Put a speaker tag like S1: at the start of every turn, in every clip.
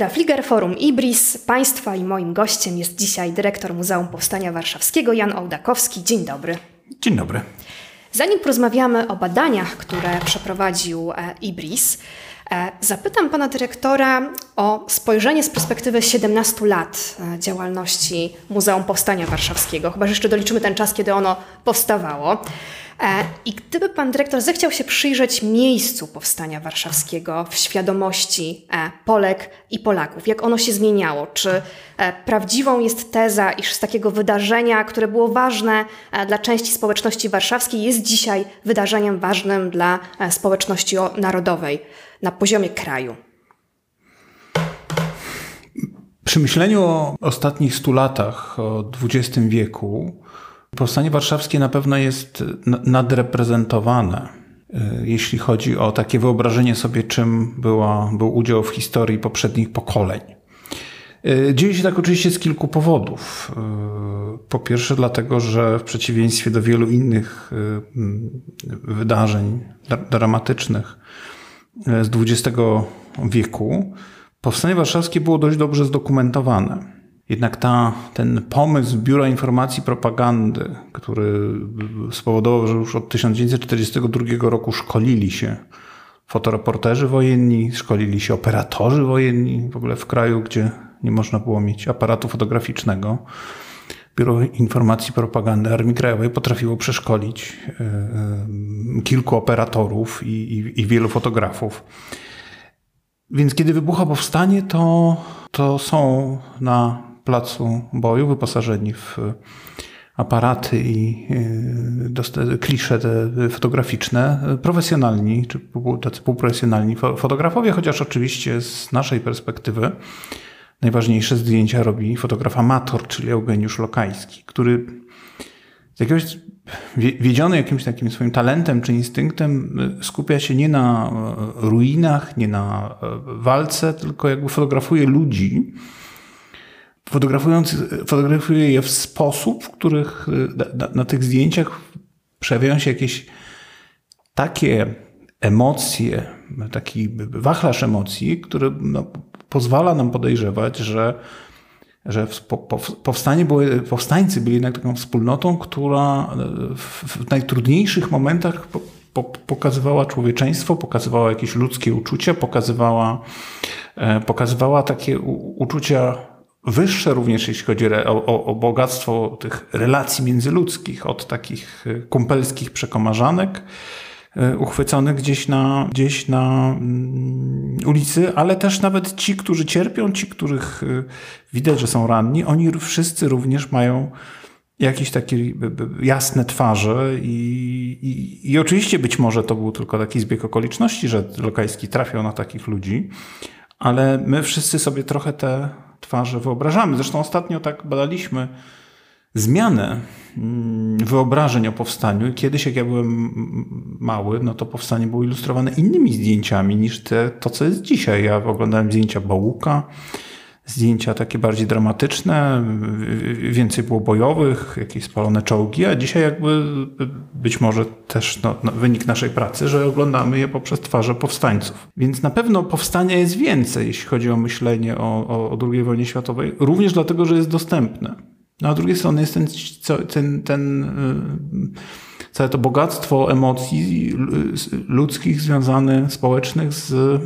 S1: Estera Fliger, Forum Ibris. Państwa i moim gościem jest dzisiaj dyrektor Muzeum Powstania Warszawskiego Jan Ołdakowski. Dzień dobry.
S2: Dzień dobry.
S1: Zanim porozmawiamy o badaniach, które przeprowadził e, Ibris, e, zapytam pana dyrektora o spojrzenie z perspektywy 17 lat e, działalności Muzeum Powstania Warszawskiego. Chyba, że jeszcze doliczymy ten czas, kiedy ono powstawało. E, I gdyby pan dyrektor zechciał się przyjrzeć miejscu powstania warszawskiego w świadomości e, Polek i Polaków, jak ono się zmieniało, czy e, prawdziwą jest teza, iż z takiego wydarzenia, które było ważne dla części społeczności warszawskiej, jest dzisiaj wydarzeniem ważnym dla społeczności narodowej na poziomie kraju?
S2: Przy myśleniu o ostatnich stu latach, o XX wieku, Powstanie warszawskie na pewno jest nadreprezentowane, y, jeśli chodzi o takie wyobrażenie sobie, czym była, był udział w historii poprzednich pokoleń. Y, dzieje się tak oczywiście z kilku powodów. Y, po pierwsze, dlatego, że w przeciwieństwie do wielu innych wydarzeń dramatycznych z XX wieku, powstanie warszawskie było dość dobrze zdokumentowane. Jednak ta, ten pomysł Biura Informacji Propagandy, który spowodował, że już od 1942 roku szkolili się fotoreporterzy wojenni, szkolili się operatorzy wojenni w ogóle w kraju, gdzie nie można było mieć aparatu fotograficznego. Biuro Informacji Propagandy Armii Krajowej potrafiło przeszkolić e, e, kilku operatorów i, i, i wielu fotografów. Więc kiedy wybucha powstanie, to, to są na placu boju, wyposażeni w aparaty i y, klisze fotograficzne, profesjonalni, czy tacy półprofesjonalni fotografowie, chociaż oczywiście z naszej perspektywy najważniejsze zdjęcia robi fotograf amator, czyli Eugeniusz Lokajski, który z jakiegoś wiedziony jakimś takim swoim talentem czy instynktem y, skupia się nie na y, ruinach, nie na walce, tylko jakby fotografuje ludzi, fotografując, fotografuje je w sposób, w których y, na, na tych zdjęciach przejawiają się jakieś takie emocje, taki wachlarz emocji, który no, pozwala nam podejrzewać, że, że powstanie były, powstańcy byli jednak taką wspólnotą, która w najtrudniejszych momentach pokazywała człowieczeństwo, pokazywała jakieś ludzkie uczucia, pokazywała, e, pokazywała takie uczucia wyższe również, jeśli chodzi o, o, o, bogactwo tych relacji międzyludzkich, od takich e, kumpelskich przekomarzanek e, uchwyconych gdzieś na, gdzieś na mm, ulicy, ale też nawet ci, którzy cierpią, ci, których e, widać, że są ranni, oni wszyscy również mają jakieś takie jasne twarze i, i, i oczywiście być może to był tylko taki zbieg okoliczności, że Lokajski trafiał na takich ludzi, ale my wszyscy sobie trochę te twarze wyobrażamy. Zresztą ostatnio tak badaliśmy zmianę mm, wyobrażeń o powstaniu. Kiedyś, jak ja byłem mały, no to powstanie było ilustrowane innymi zdjęciami niż te, to, co jest dzisiaj. Ja oglądałem zdjęcia Bałuka, zdjęcia takie bardziej dramatyczne, więcej było bojowych, jakieś spalone czołgi, a dzisiaj jakby być może też no, no, wynik naszej pracy, że oglądamy je poprzez twarze powstańców. Więc na pewno powstania jest więcej, jeśli chodzi o myślenie o, o, o II wojnie światowej, również dlatego, że jest dostępne. No, a z drugiej strony jest ten, ten, ten y, całe to bogactwo emocji ludzkich, związanych, społecznych z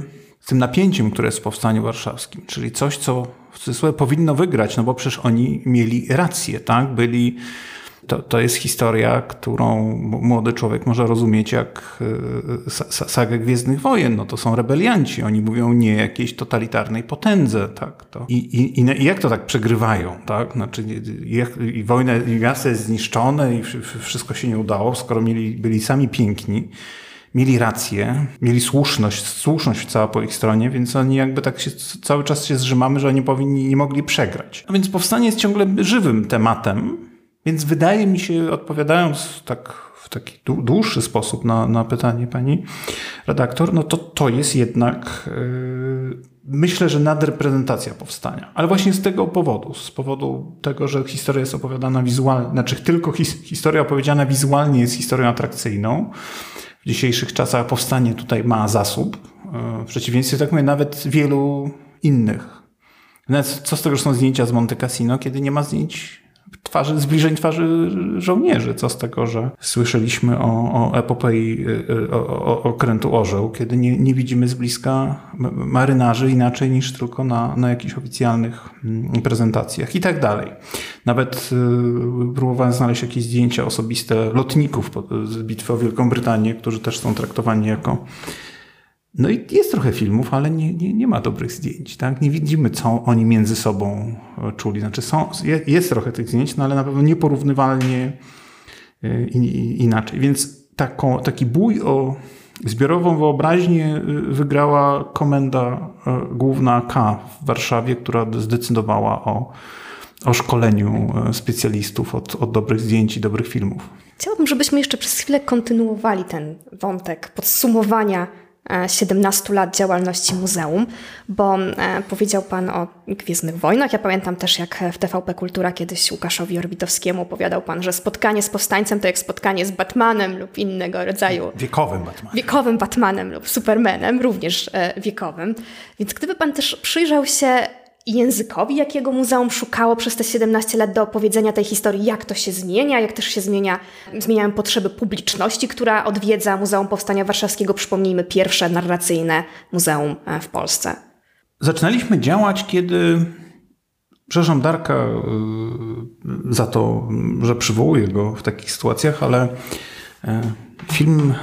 S2: z tym napięciem, które jest w Powstaniu Warszawskim, czyli coś, co w cudzysłowie powinno wygrać, no bo przecież oni mieli rację, tak? Byli, to, to jest historia, którą młody człowiek może rozumieć jak e, sagę Gwiezdnych Wojen. No to są rebelianci. Oni mówią nie jakiejś totalitarnej potędze. Tak? To, i, i, I jak to tak przegrywają? Tak? Znaczy, jak, i wojna, i miasto jest zniszczone i wszystko się nie udało, skoro mieli, byli sami piękni mieli rację, mieli słuszność, słuszność cała po ich stronie, więc oni jakby tak się, cały czas się zrzymamy, że oni powinni, nie mogli przegrać. A więc powstanie jest ciągle żywym tematem, więc wydaje mi się, odpowiadając tak w taki dłuższy sposób na, na pytanie pani redaktor, no to to jest jednak yy, myślę, że nadreprezentacja powstania. Ale właśnie z tego powodu, z powodu tego, że historia jest opowiadana wizualnie, znaczy tylko his, historia opowiedziana wizualnie jest historią atrakcyjną, w dzisiejszych czasach powstanie tutaj ma zasób. E, w przeciwieństwie, tak mówię, nawet wielu innych. Nawet co z tego, że są zdjęcia z Monte Cassino, kiedy nie ma zdjęć twarzy, zbliżeń twarzy żołnierzy. Co z tego, że słyszeliśmy o, o epopei y, y, o, okrętu Orzeł, kiedy nie, nie widzimy z bliska marynarzy inaczej niż tylko na, na jakichś oficjalnych mm, prezentacjach i tak dalej. Nawet y, próbowałem znaleźć jakieś zdjęcia osobiste lotników z bitwy o Wielką Brytanię, którzy też są traktowani jako no i jest trochę filmów, ale nie, nie, nie ma dobrych zdjęć. Tak? Nie widzimy, co oni między sobą e, czuli. Znaczy są, jest trochę tych zdjęć, no ale na pewno nieporównywalnie e, inaczej. Więc taką, taki bój o zbiorową wyobraźnię e, wygrała komenda główna K w Warszawie, która zdecydowała o, o szkoleniu specjalistów od, od dobrych zdjęć i dobrych filmów.
S1: Chciałabym, żebyśmy jeszcze przez chwilę kontynuowali ten wątek podsumowania 17 lat działalności muzeum, bo e, powiedział Pan o Gwiezdnych Wojnach. Ja pamiętam też, jak w TVP Kultura kiedyś Łukaszowi Orbitowskiemu opowiadał Pan, że spotkanie z powstańcem to jak spotkanie z Batmanem lub innego rodzaju...
S2: Wiekowym Batmanem.
S1: Wiekowym Batmanem lub Supermanem, również e, wiekowym. Więc gdyby Pan też przyjrzał się językowi, jakiego muzeum szukało przez te 17 lat do opowiedzenia tej historii, jak to się zmienia, jak też się zmienia, zmieniają potrzeby publiczności, która odwiedza Muzeum Powstania Warszawskiego. Przypomnijmy, pierwsze narracyjne muzeum e, w Polsce.
S2: Zaczynaliśmy działać, kiedy Przepraszam Darka e, za to, że przywołuję go w takich sytuacjach, ale e, film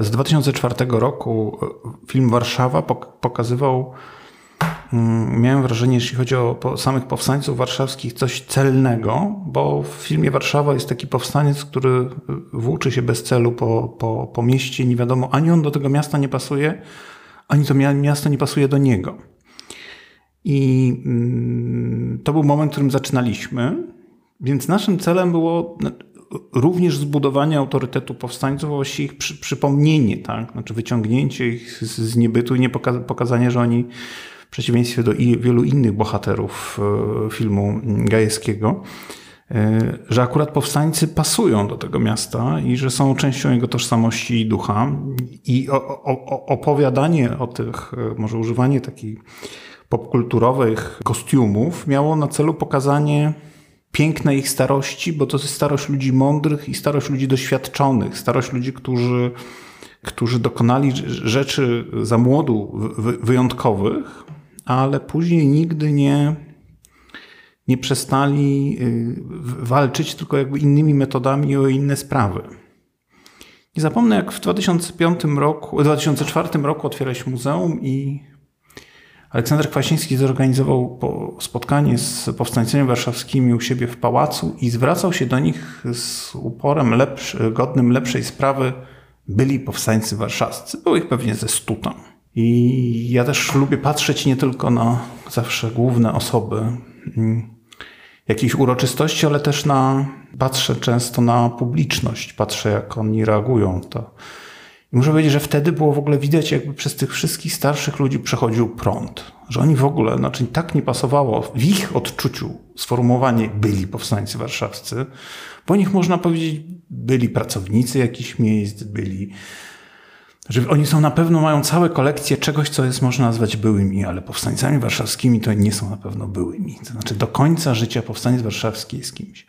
S2: z 2004 roku, film Warszawa pokazywał Mm, miałem wrażenie, jeśli chodzi o samych powstańców warszawskich, coś celnego, bo w filmie Warszawa jest taki powstaniec, który włóczy się bez celu po, po, po mieście. Nie wiadomo, ani on do tego miasta nie pasuje, ani to miasto nie pasuje do niego. I mm, to był moment, w którym zaczynaliśmy, więc naszym celem było również zbudowanie autorytetu powstańców, właściwie ich przy, przypomnienie, tak? znaczy wyciągnięcie ich z, z niebytu i nie pokazanie, że oni w przeciwieństwie do wielu innych bohaterów e, filmu Gajewskiego, e, że akurat powstańcy pasują do tego miasta i że są częścią jego tożsamości i ducha. I opowiadanie o tych, e, może używanie takich popkulturowych kostiumów miało na celu pokazanie pięknej ich starości, bo to jest starość ludzi mądrych i starość ludzi doświadczonych, starość ludzi, którzy, którzy dokonali rzeczy za młodu wyjątkowych, ale później nigdy nie, nie przestali y, walczyć, tylko jakby innymi metodami o inne sprawy. Nie zapomnę, jak w 2005 roku, 2004 roku otwieraliśmy muzeum i Aleksander Kwasiński zorganizował spotkanie z powstańcami warszawskimi u siebie w pałacu i zwracał się do nich z uporem lepszy, godnym lepszej sprawy. Byli powstańcy warszawscy. Było ich pewnie ze stu tam. I ja też lubię patrzeć nie tylko na zawsze główne osoby mm, jakiejś uroczystości, ale też na, patrzę często na publiczność, patrzę jak oni reagują. To. I muszę powiedzieć, że wtedy było w ogóle widać, jakby przez tych wszystkich starszych ludzi przechodził prąd. Że oni w ogóle, znaczy tak nie pasowało w ich odczuciu sformułowanie byli powstańcy warszawscy, bo nich można powiedzieć byli pracownicy jakichś miejsc, byli że oni są na pewno, mają całe kolekcje czegoś, co jest można nazwać byłymi, ale powstańcami warszawskimi to nie są na pewno byłymi. To znaczy do końca życia powstaniec warszawski jest kimś.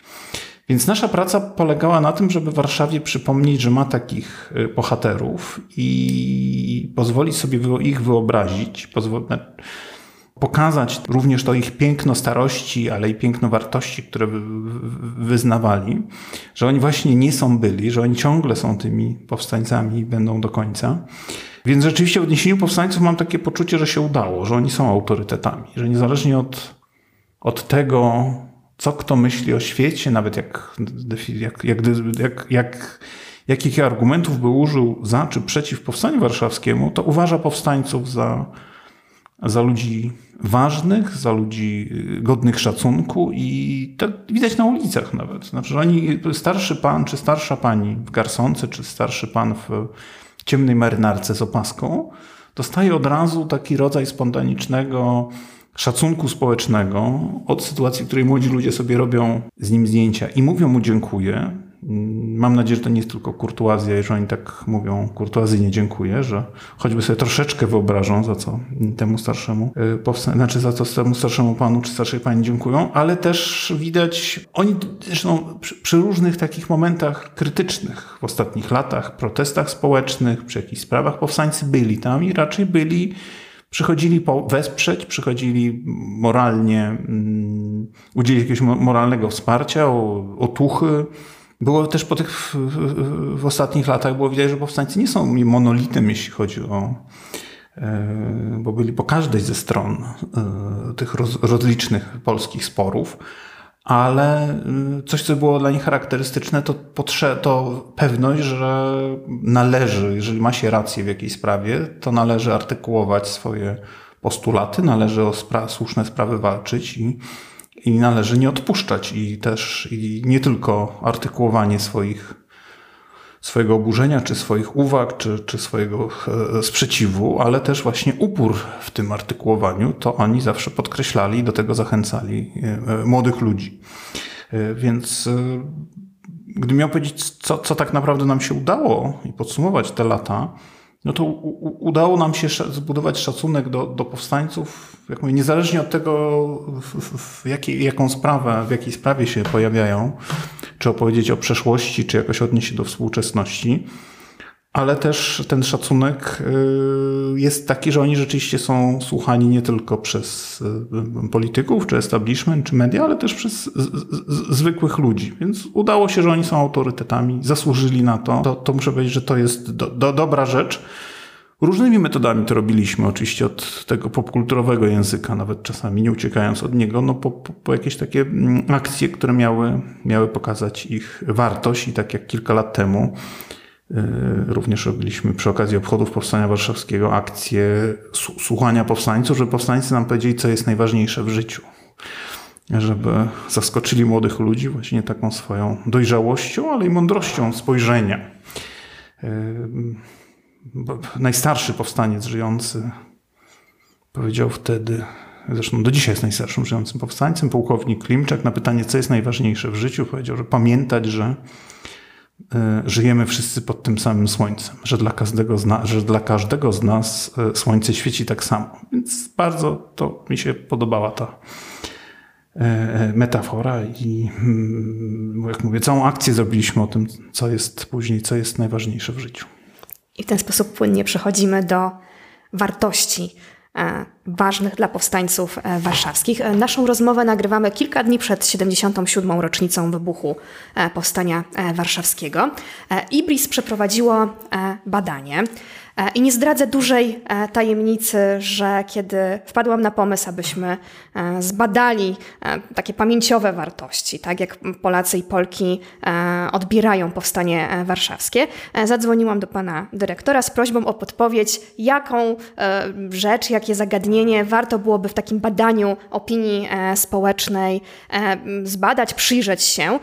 S2: Więc nasza praca polegała na tym, żeby Warszawie przypomnieć, że ma takich y, bohaterów i pozwolić sobie ich wyobrazić, pozwolić pokazać również to ich piękno starości, ale i piękno wartości, które wyznawali, że oni właśnie nie są byli, że oni ciągle są tymi powstańcami i będą do końca. Więc rzeczywiście w odniesieniu powstańców mam takie poczucie, że się udało, że oni są autorytetami, że niezależnie od, od tego, co kto myśli o świecie, nawet jak, jak, jak, jak, jak jakich argumentów by użył za czy przeciw powstaniu warszawskiemu, to uważa powstańców za za ludzi ważnych, za ludzi y, godnych szacunku i to widać na ulicach nawet. Znaczy, że oni, starszy pan czy starsza pani w garsonce, czy starszy pan w ciemnej marynarce z opaską, dostaje od razu taki rodzaj spontanicznego szacunku społecznego od sytuacji, w której młodzi ludzie sobie robią z nim zdjęcia i mówią mu dziękuję, Mam nadzieję, że to nie jest tylko kurtuazja że oni tak mówią kurtuazyjnie dziękuję, że choćby sobie troszeczkę wyobrażą, za co temu starszemu y, powsta- znaczy za co temu starszemu panu czy starszej pani dziękują, ale też widać, oni zresztą przy, przy różnych takich momentach krytycznych w ostatnich latach, protestach społecznych, przy jakichś sprawach powstańcy byli tam i raczej byli Przychodzili wesprzeć, przychodzili moralnie, um, udzielić jakiegoś moralnego wsparcia, otuchy. Było też po tych w, w, ostatnich latach było widać, że powstańcy nie są monolitem, jeśli chodzi o e, bo byli po każdej ze stron e, tych roz, rozlicznych polskich sporów ale y, coś, co było dla nich charakterystyczne, to, potrze- to pewność, że należy, jeżeli ma się rację w jakiejś sprawie, to należy artykułować swoje postulaty, należy o spra- słuszne sprawy walczyć i, i należy nie odpuszczać. I też i nie tylko artykułowanie swoich swojego oburzenia, czy swoich uwag, czy, czy swojego e, sprzeciwu, ale też właśnie upór w tym artykułowaniu, to oni zawsze podkreślali i do tego zachęcali e, młodych ludzi. E, więc gdybym miał powiedzieć, co, co tak naprawdę nam się udało i podsumować te lata, no to udało nam się zbudować szacunek do, do powstańców, jak mówię, niezależnie od tego, w, w jakiej, jaką sprawę, w jakiej sprawie się pojawiają, czy opowiedzieć o przeszłości, czy jakoś odnieść się do współczesności. Ale też ten szacunek y, jest taki, że oni rzeczywiście są słuchani nie tylko przez y, polityków, czy establishment, czy media, ale też przez zwykłych ludzi. Więc udało się, że oni są autorytetami, zasłużyli na to. To, to muszę powiedzieć, że to jest do, do, dobra rzecz. Różnymi metodami to robiliśmy, oczywiście od tego popkulturowego języka, nawet czasami nie uciekając od niego, no po, po, po, jakieś takie mm, akcje, które miały, miały pokazać ich wartość i tak jak kilka lat temu również robiliśmy przy okazji obchodów Powstania Warszawskiego akcję słuchania powstańców, żeby powstańcy nam powiedzieli, co jest najważniejsze w życiu. Żeby zaskoczyli młodych ludzi właśnie taką swoją dojrzałością, ale i mądrością spojrzenia. Yy, najstarszy powstaniec żyjący powiedział wtedy, zresztą do dzisiaj jest najstarszym żyjącym powstańcem, pułkownik Klimczak, na pytanie, co jest najważniejsze w życiu, powiedział, że pamiętać, że e, żyjemy wszyscy pod tym samym słońcem, że dla każdego z, nas, że dla każdego z nas e, słońce świeci tak samo. Więc bardzo to mi się podobała ta e, metafora i mm, jak mówię, całą akcję zrobiliśmy o tym, co jest później, co jest najważniejsze w życiu.
S1: I w ten sposób płynnie przechodzimy do wartości e, ważnych dla powstańców e, warszawskich. E, naszą rozmowę nagrywamy kilka dni przed 77. rocznicą wybuchu Powstania Warszawskiego. IBRIS przeprowadziło badanie E, I nie zdradzę dużej e, tajemnicy, że kiedy wpadłam na pomysł, abyśmy e, zbadali takie pamięciowe wartości, tak jak Polacy i Polki odbierają powstanie warszawskie, zadzwoniłam do pana dyrektora z prośbą o podpowiedź, jaką rzecz, jakie zagadnienie warto byłoby w takim badaniu opinii społecznej zbadać, przyjrzeć się.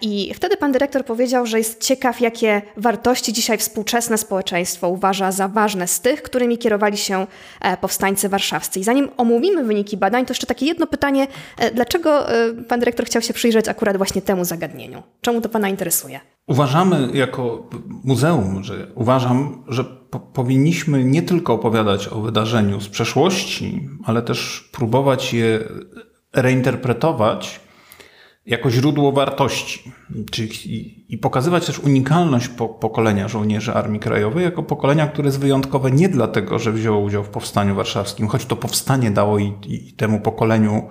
S1: I wtedy pan dyrektor powiedział, że jest ciekaw, jakie wartości dzisiaj współczesne społeczeństwo uważa uważa za ważne z tych, którymi kierowali się e, powstańcy warszawscy. I zanim omówimy wyniki badań, to jeszcze takie jedno pytanie. E, dlaczego e, pan dyrektor chciał się przyjrzeć akurat właśnie temu zagadnieniu? Czemu to pana interesuje?
S2: Uważamy jako muzeum, że uważam, że po powinniśmy nie tylko opowiadać o wydarzeniu z przeszłości, ale też próbować je reinterpretować jako źródło wartości czyli, i pokazywać też unikalność po, pokolenia żołnierzy Armii Krajowej jako pokolenia, które jest wyjątkowe nie dlatego, że wzięło udział w powstaniu warszawskim, choć to powstanie dało i, i temu pokoleniu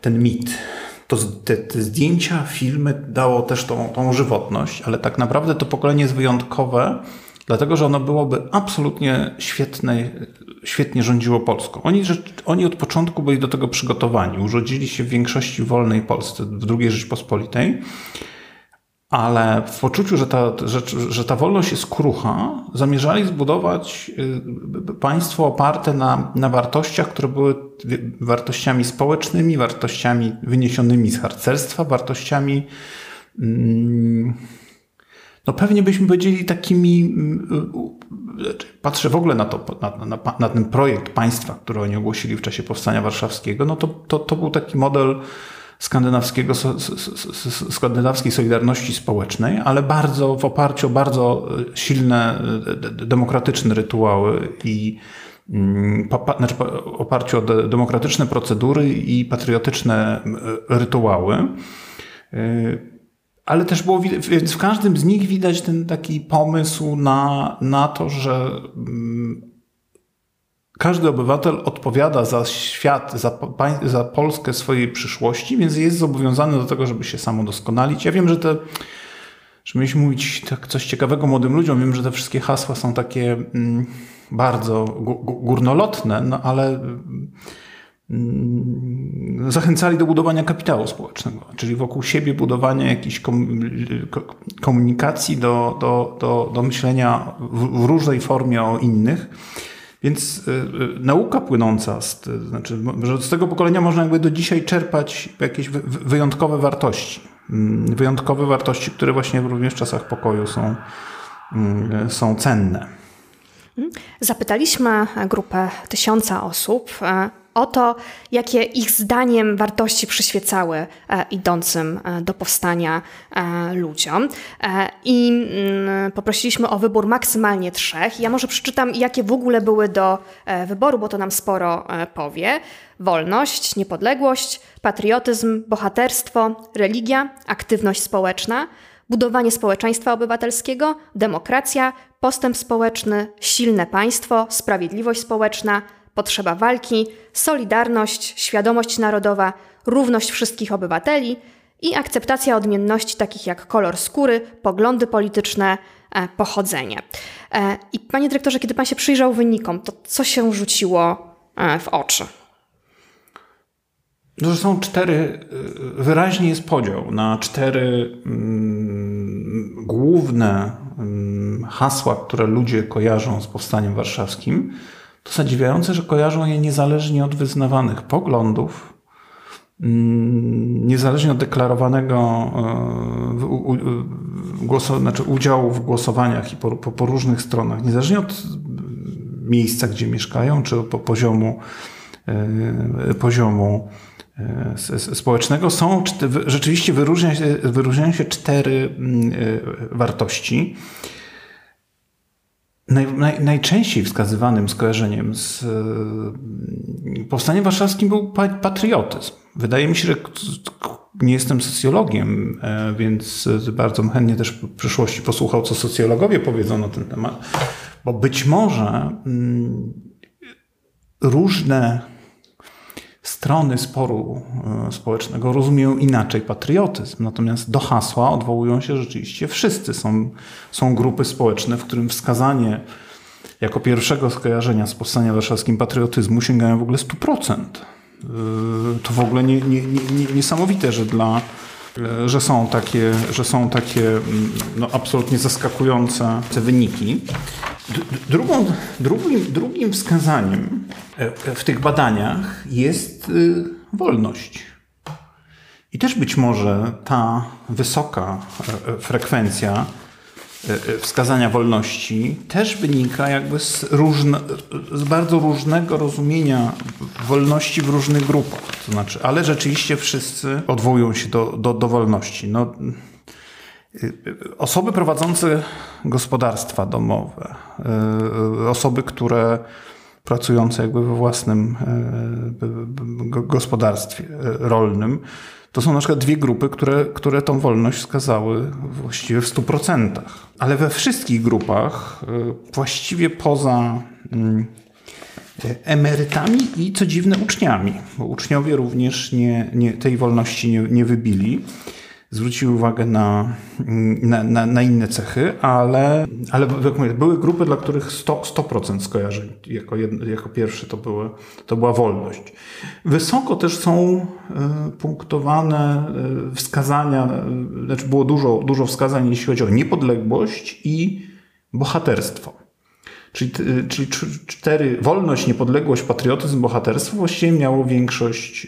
S2: ten mit. To, te, te, zdjęcia, filmy dało też tą, tą żywotność, ale tak naprawdę to pokolenie jest wyjątkowe, dlatego że ono byłoby absolutnie świetne, świetnie rządziło Polską. Oni, oni od początku byli do tego przygotowani. Urodzili się w większości wolnej Polsce, w II Rzeczpospolitej, ale w poczuciu, że ta, że, że ta wolność jest krucha, zamierzali zbudować y, państwo oparte na, na wartościach, które były wartościami społecznymi, wartościami wyniesionymi z harcerstwa, wartościami. No pewnie byśmy powiedzieli takimi, mm, patrzę w ogóle na, to, na, na, na, ten projekt państwa, który oni ogłosili w czasie Powstania Warszawskiego, no to, to, to był taki model skandynawskiego, skandynawskiej solidarności społecznej, ale bardzo w oparciu o bardzo silne demokratyczne rytuały i mm, znaczy oparciu o demokratyczne procedury i patriotyczne rytuały. Ale też było więc w każdym z nich widać ten taki pomysł na, na to, że mm, każdy obywatel odpowiada za świat, za, za Polskę swojej przyszłości, więc jest zobowiązany do tego, żeby się samodoskonalić. Ja wiem, że te, że mieliśmy mówić tak coś ciekawego młodym ludziom, wiem, że te wszystkie hasła są takie mm, bardzo górnolotne, no ale Mm, zachęcali do budowania kapitału społecznego, czyli wokół siebie budowania jakiejś komunikacji, do, do, do, do myślenia w, różnej formie o innych. Więc y, y, nauka płynąca z, znaczy, że z tego pokolenia można jakby do dzisiaj czerpać jakieś wyjątkowe wartości. Mm, wyjątkowe wartości, które właśnie również w czasach pokoju są, mm, są cenne.
S1: Zapytaliśmy grupę tysiąca osób, e, o to, jakie ich zdaniem wartości przyświecały e, idącym e, do powstania e, ludziom. I mm, poprosiliśmy o wybór maksymalnie trzech. Ja może przeczytam, jakie w ogóle były do wyboru, bo to nam sporo powie. Wolność, niepodległość, patriotyzm, bohaterstwo, religia, aktywność społeczna, budowanie społeczeństwa obywatelskiego, demokracja, postęp społeczny, silne państwo, sprawiedliwość społeczna, potrzeba walki, solidarność, świadomość narodowa, równość wszystkich obywateli i akceptacja odmienności takich jak kolor skóry, poglądy polityczne, e, pochodzenie. E, I panie dyrektorze, kiedy pan się przyjrzał wynikom, to co się rzuciło e, w oczy?
S2: No, że są cztery, wyraźnie jest podział na cztery mm, główne mm, hasła, które ludzie kojarzą z powstaniem warszawskim. To zadziwiające, że kojarzą je niezależnie od wyznawanych poglądów, mm, niezależnie od deklarowanego e, głosu, znaczy udziału w głosowaniach i po, po, po, różnych stronach, niezależnie od miejsca, gdzie mieszkają, czy po poziomu, e, poziomu e, społecznego, są rzeczywiście wyróżnia się, wyróżniają się cztery mm, wartości. Naj, naj, najczęściej wskazywanym skojarzeniem z y, powstaniem warszawskim był patriotyzm. Wydaje mi się, że nie jestem socjologiem, e, więc bardzo chętnie też w przyszłości posłuchał, co socjologowie powiedzą na ten temat, bo być może mm, różne strony sporu e, społecznego rozumieją inaczej patriotyzm. Natomiast do hasła odwołują się rzeczywiście wszyscy. Są, są grupy społeczne, w którym wskazanie jako pierwszego skojarzenia z powstania warszawskim patriotyzmu sięgają w ogóle 100%. E, to w ogóle nie, nie, nie, niesamowite, że dla e, że są takie, że są takie mm, no, absolutnie zaskakujące te wyniki. Drugą, drugim, drugim wskazaniem e, w tych badaniach jest y, wolność. I też być może ta wysoka e, frekwencja e, wskazania wolności też wynika jakby z, różne, z bardzo różnego rozumienia wolności w różnych grupach. To znaczy, ale rzeczywiście wszyscy odwołują się do, do, do wolności. No, Osoby prowadzące gospodarstwa domowe, y, osoby, które pracujące jakby we własnym y, gospodarstwie rolnym, to są na przykład dwie grupy, które, które tą wolność wskazały właściwie w 100%. Ale we wszystkich grupach, y, właściwie poza mm, emerytami i co dziwne uczniami, bo uczniowie również nie, nie, tej wolności nie, nie wybili zwróciły uwagę na, na, na, na, inne cechy, ale, ale jak mówię, były grupy, dla których 100%, 100% skojarzeń jako, jedno, jako pierwsze to, były, to była wolność. Wysoko też są y, punktowane y, wskazania, y, znaczy było dużo, dużo wskazań, jeśli chodzi o niepodległość i bohaterstwo. Czyli, czyli cztery, wolność, niepodległość, patriotyzm, bohaterstwo właściwie miało większość,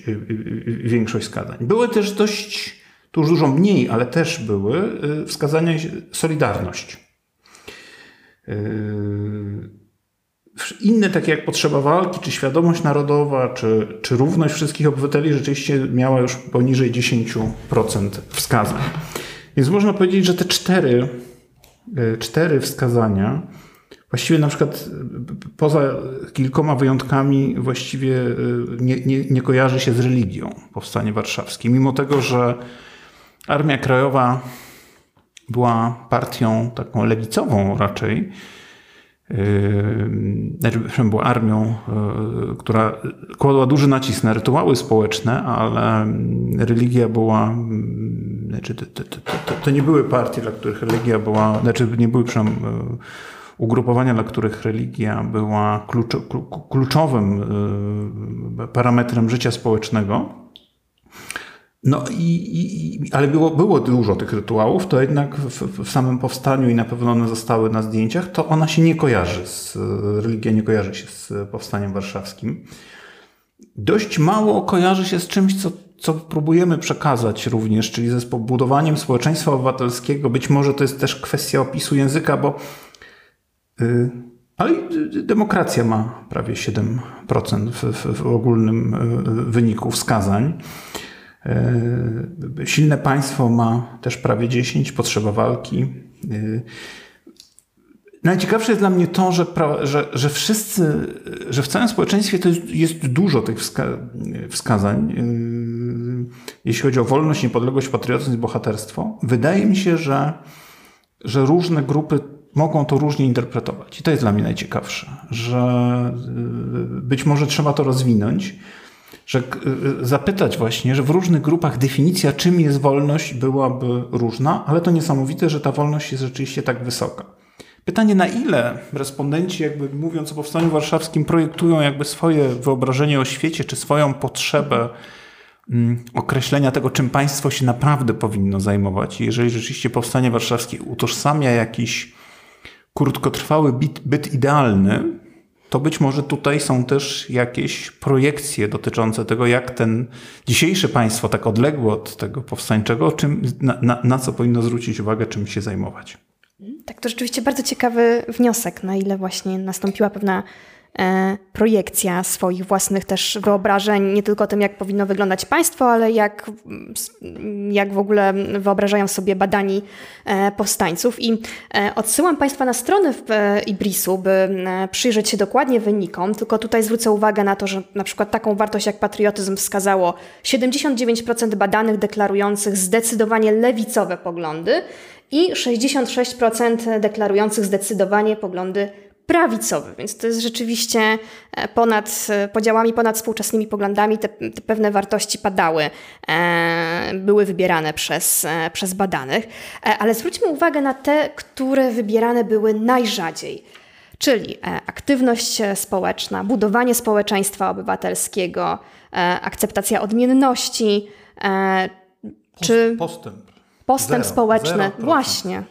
S2: większość wskazań. Były też dość tu już dużo mniej, ale też były y, wskazania Solidarność. Y, inne, takie jak potrzeba walki, czy świadomość narodowa, czy, czy równość wszystkich obywateli, rzeczywiście miała już poniżej 10% wskazań. Więc można powiedzieć, że te cztery, e, cztery wskazania, właściwie na przykład poza kilkoma wyjątkami, właściwie nie, nie, nie kojarzy się z religią powstanie warszawskie. Mimo tego, że Armia Krajowa była partią taką lewicową raczej, Yy, znaczy, była armią, yy, która kładła duży nacisk na rytuały społeczne, ale religia była, yy, znaczy to, to, to, to nie były partie, dla których religia była, znaczy nie były przynajmniej ugrupowania, dla których religia była kluczowym parametrem życia społecznego. No i, i, ale było, było dużo tych rytuałów, to jednak w, w, samym powstaniu i na pewno one zostały na zdjęciach, to ona się nie kojarzy z, religia nie kojarzy się z powstaniem warszawskim. Dość mało kojarzy się z czymś, co, co próbujemy przekazać również, czyli ze budowaniem społeczeństwa obywatelskiego. Być może to jest też kwestia opisu języka, bo yy, ale demokracja ma prawie 7% w, w, w ogólnym y, wyniku wskazań. E, silne państwo ma też prawie 10, potrzeba walki. E, najciekawsze jest dla mnie to, że, że, że wszyscy, że w całym społeczeństwie to jest, jest dużo tych wska wskazań, e, jeśli chodzi o wolność, niepodległość, patriotyzm bohaterstwo. Wydaje mi się, że, że różne grupy mogą to różnie interpretować. I to jest dla mnie najciekawsze, że być może trzeba to rozwinąć że y, zapytać właśnie, że w różnych grupach definicja, czym jest wolność, byłaby różna, ale to niesamowite, że ta wolność jest rzeczywiście tak wysoka. Pytanie, na ile respondenci, jakby mówiąc o powstaniu warszawskim, projektują jakby swoje wyobrażenie o świecie, czy swoją potrzebę mm, określenia tego, czym państwo się naprawdę powinno zajmować. I jeżeli rzeczywiście powstanie warszawskie utożsamia jakiś krótkotrwały byt, byt idealny, to być może tutaj są też jakieś projekcje dotyczące tego, jak ten dzisiejsze państwo, tak odległe od tego powstańczego, czym, na, na, na co powinno zwrócić uwagę, czym się zajmować.
S1: Tak, to rzeczywiście bardzo ciekawy wniosek, na ile właśnie nastąpiła pewna projekcja swoich własnych też wyobrażeń, nie tylko o tym, jak powinno wyglądać państwo, ale jak, jak w ogóle wyobrażają sobie badani e, powstańców. I e, odsyłam Państwa na stronę Ibrisu, by przyjrzeć się dokładnie wynikom, tylko tutaj zwrócę uwagę na to, że na przykład taką wartość jak patriotyzm wskazało 79% badanych deklarujących zdecydowanie lewicowe poglądy i 66% deklarujących zdecydowanie poglądy prawicowy, więc to jest rzeczywiście e, ponad e, podziałami, ponad współczesnymi poglądami te, te pewne wartości padały, e, były wybierane przez, e, przez badanych, e, ale zwróćmy uwagę na te, które wybierane były najrzadziej. Czyli e, aktywność społeczna, budowanie społeczeństwa obywatelskiego, akceptacja odmienności, czy
S2: postęp.
S1: Postęp zero, społeczny, właśnie.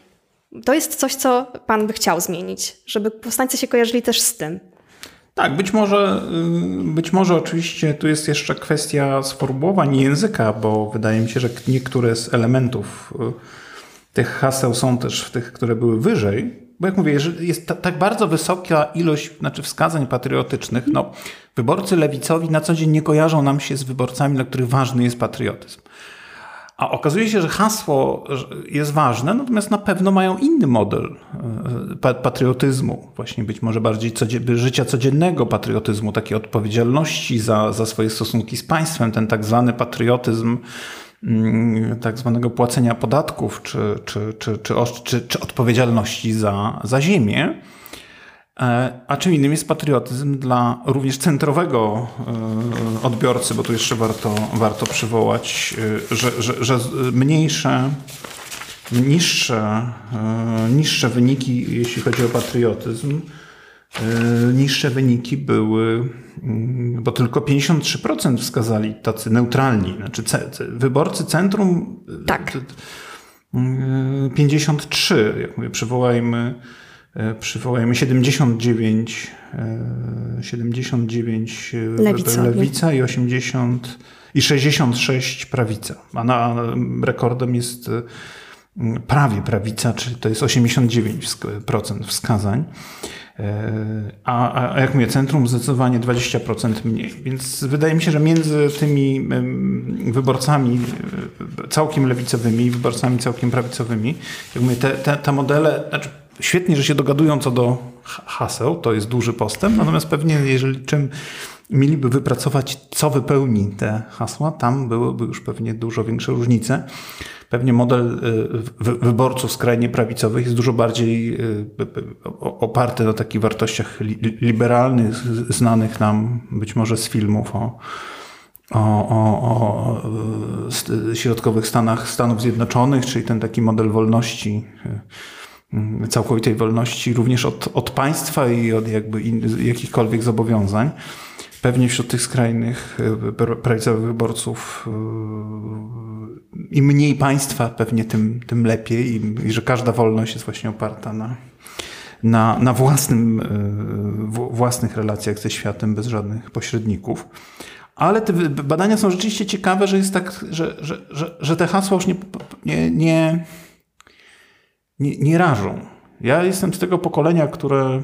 S1: To jest coś, co Pan by chciał zmienić, żeby powstańcy się kojarzyli też z tym.
S2: Tak, być może, y, być może oczywiście tu jest jeszcze kwestia sformułowań języka, bo wydaje mi się, że niektóre z elementów y, tych haseł są też w tych, które były wyżej. Bo jak mówię, jest tak bardzo wysoka ilość znaczy wskazań patriotycznych, no, wyborcy lewicowi na co dzień nie kojarzą nam się z wyborcami, dla których ważny jest patriotyzm. A okazuje się, że hasło jest ważne, natomiast na pewno mają inny model e, patriotyzmu, właśnie być może bardziej życia codziennego patriotyzmu, takiej odpowiedzialności za, za swoje stosunki z państwem, ten tak zwany patriotyzm mm, tak zwanego płacenia podatków czy, czy, czy, czy, czy, czy odpowiedzialności za, za ziemię. E, a czym innym jest patriotyzm dla również centrowego e, odbiorcy, bo tu jeszcze warto, warto przywołać, e, że, że, że mniejsze, niższe, niższe wyniki, jeśli chodzi o patriotyzm, niższe wyniki były, mm, bo tylko 53% wskazali tacy neutralni, znaczy wyborcy centrum.
S1: Tak.
S2: 53, jak mówię, przywołajmy przywołajmy 79, 79 e, Lewica, lewica i 80 i 66 prawica. A na rekordem jest prawie prawica, czyli to jest 89% wskazań. A, a jak mówię, centrum zdecydowanie 20% mniej. Więc wydaje mi się, że między tymi wyborcami całkiem lewicowymi i wyborcami całkiem prawicowymi, jak mówię, te, te, te modele, znaczy świetnie, że się dogadują co do haseł, to jest duży postęp, natomiast pewnie jeżeli czym mieliby wypracować, co wypełni te hasła, tam byłyby już pewnie dużo większe różnice. Pewnie model y, wyborców skrajnie prawicowych jest dużo bardziej y, oparty na takich wartościach liberalnych, znanych nam być może z filmów o, o, o, o środkowych Stanach Stanów Zjednoczonych, czyli ten taki model wolności y, całkowitej wolności również od, od państwa i od jakby in, jakichkolwiek zobowiązań. Pewnie wśród tych skrajnych e, prawicowych wyborców e, im mniej państwa, pewnie tym, tym lepiej i, i że każda wolność jest właśnie oparta na, na, na własnym, e, własnych relacjach ze światem bez żadnych pośredników. Ale te badania są rzeczywiście ciekawe, że jest tak, że, że, że, że te hasła już nie, nie, nie, nie, nie rażą. Ja jestem z tego pokolenia, które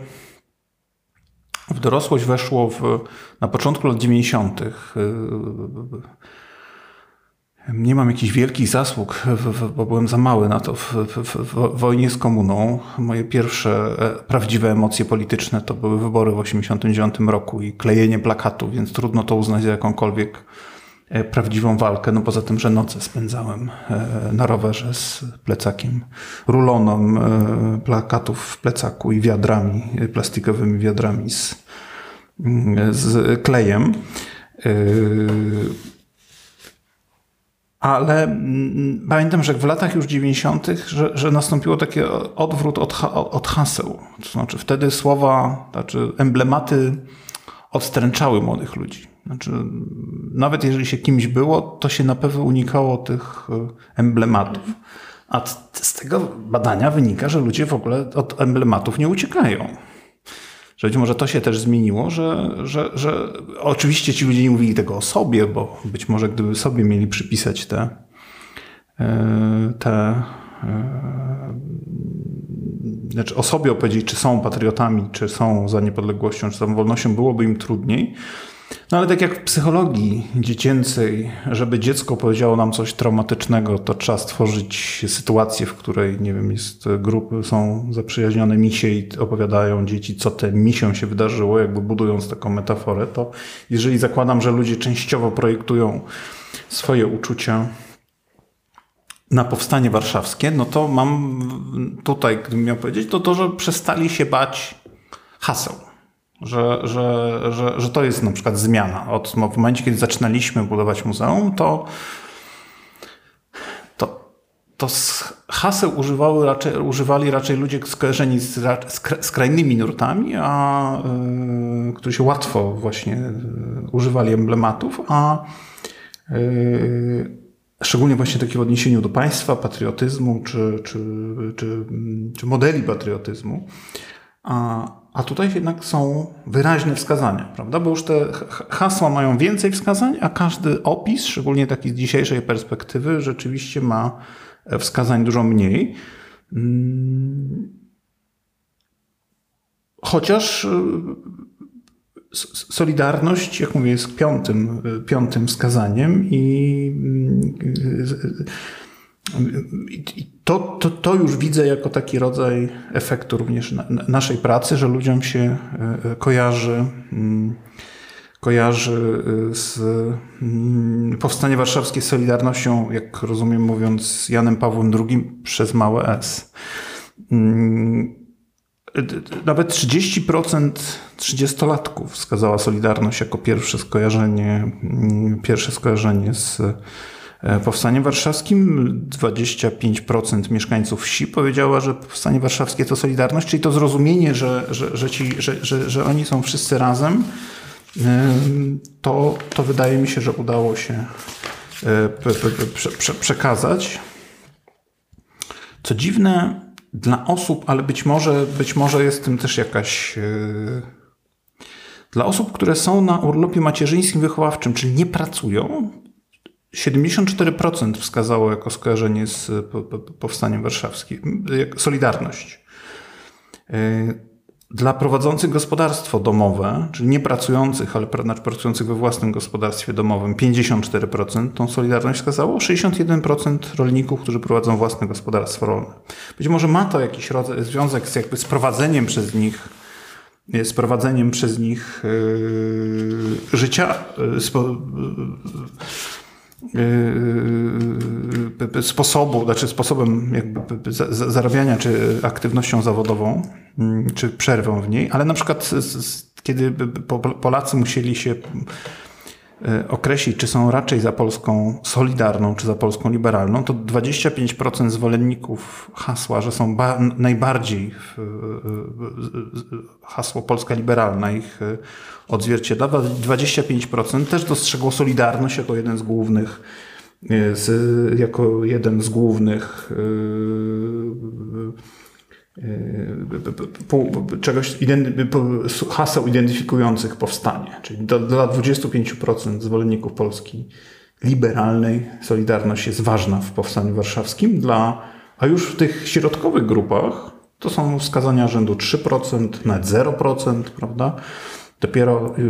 S2: w dorosłość weszło w, na początku lat 90. Nie mam jakichś wielkich zasług, bo byłem za mały na to w, w, w, wojnie z komuną. Moje pierwsze e, prawdziwe emocje polityczne to były wybory w 1989 roku i klejenie plakatu, więc trudno to uznać za jakąkolwiek prawdziwą walkę. No poza tym, że noce spędzałem e, na rowerze z plecakiem, ruloną plakatów w plecaku i wiadrami, plastikowymi wiadrami z z klejem. Ale mm, pamiętam, że w latach już 90., że, że nastąpiło taki odwrót od, od haseł. To znaczy wtedy słowa, znaczy emblematy odstręczały młodych ludzi. Znaczy, nawet jeżeli się kimś było, to się na pewno unikało tych e, emblematów. A z tego badania wynika, że ludzie w ogóle od emblematów nie uciekają że być może to się też zmieniło, że, że, że oczywiście ci ludzie nie mówili tego o sobie, bo być może gdyby sobie mieli przypisać te, e, te e, znaczy o sobie opowiedzieć, czy są patriotami, czy są za niepodległością, czy za wolnością, byłoby im trudniej. No ale tak jak w psychologii dziecięcej, żeby dziecko powiedziało nam coś traumatycznego, to trzeba stworzyć sytuację, w której, nie wiem, jest grupy, są zaprzyjaźnione misie i opowiadają dzieci, co te misią się wydarzyło, jakby budując taką metaforę, to jeżeli zakładam, że ludzie częściowo projektują swoje uczucia na powstanie warszawskie, no to mam tutaj, gdybym miał powiedzieć, to to, że przestali się bać haseł że, że, że, że to jest na przykład zmiana. Od, w momencie, kiedy zaczynaliśmy budować muzeum, to, to, to haseł używały raczej, używali raczej ludzie skojarzeni z, z skrajnymi nurtami, a, y, którzy się łatwo właśnie y, używali emblematów, a y, szczególnie właśnie takie w odniesieniu do państwa, patriotyzmu czy, czy, czy, czy modeli patriotyzmu. A, a tutaj jednak są wyraźne wskazania, prawda? Bo już te hasła mają więcej wskazań, a każdy opis, szczególnie taki z dzisiejszej perspektywy, rzeczywiście ma e, wskazań dużo mniej. Mm. Chociaż e, Solidarność, jak mówię, jest piątym, e, piątym wskazaniem i mm, i to, to, to już widzę jako taki rodzaj efektu również na, na naszej pracy, że ludziom się e, e, kojarzy, mm, kojarzy e, z mm, powstanie warszawskie Solidarnością, jak rozumiem mówiąc, z Janem Pawłem II przez małe S. Mm, nawet 30% 30-latków wskazała Solidarność jako pierwsze skojarzenie, pierwsze skojarzenie z powstaniem warszawskim 25% mieszkańców wsi powiedziała, że powstanie warszawskie to solidarność, czyli to zrozumienie, że, że, że, ci, że, że, że oni są wszyscy razem, e, to, to wydaje mi się, że udało się e, przekazać. Co dziwne dla osób, ale być może, być może jest tym też jakaś. Dla osób, które są na urlopie macierzyńskim wychowawczym, czyli nie pracują, 74% wskazało jako skojarzenie z powstaniem warszawskim, Solidarność. Dla prowadzących gospodarstwo domowe, czyli nie pracujących, ale znaczy pracujących we własnym gospodarstwie domowym, 54% tą Solidarność wskazało, 61% rolników, którzy prowadzą własne gospodarstwo rolne. Być może ma to jakiś rodzaj, związek z jakby sprowadzeniem przez nich z prowadzeniem przez nich yy, życia, yy, sposobu, znaczy sposobem jakby zarabiania, czy aktywnością zawodową, mm, czy przerwą w niej, ale na przykład kiedy Polacy musieli się określić, czy są raczej za Polską Solidarną, czy za Polską Liberalną, to 25% zwolenników hasła, że są najbardziej hasło Polska Liberalna ich odzwierciedla. 25% też dostrzegło Solidarność jako jeden z głównych e, z, jako jeden z głównych czegoś, haseł identyfikujących powstanie. Czyli do, dla 25% zwolenników Polski liberalnej Solidarność jest ważna w powstaniu warszawskim, dla, a już w tych środkowych grupach to są wskazania rzędu 3%, nawet 0%, prawda? Dopiero y,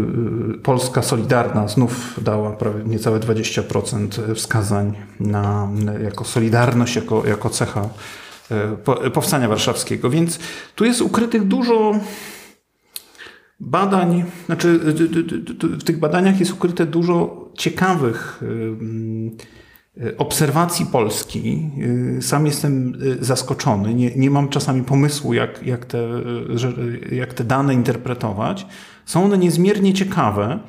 S2: y, Polska Solidarna znów dała prawie niecałe 20% wskazań na, jako solidarność, jako, jako cecha E, powstania warszawskiego. Więc tu jest ukrytych dużo badań, znaczy w tych badaniach jest ukryte dużo ciekawych e, obserwacji Polski. E, sam jestem zaskoczony. Nie, nie mam czasami pomysłu, jak, jak, te, jak te dane interpretować. Są one niezmiernie ciekawe.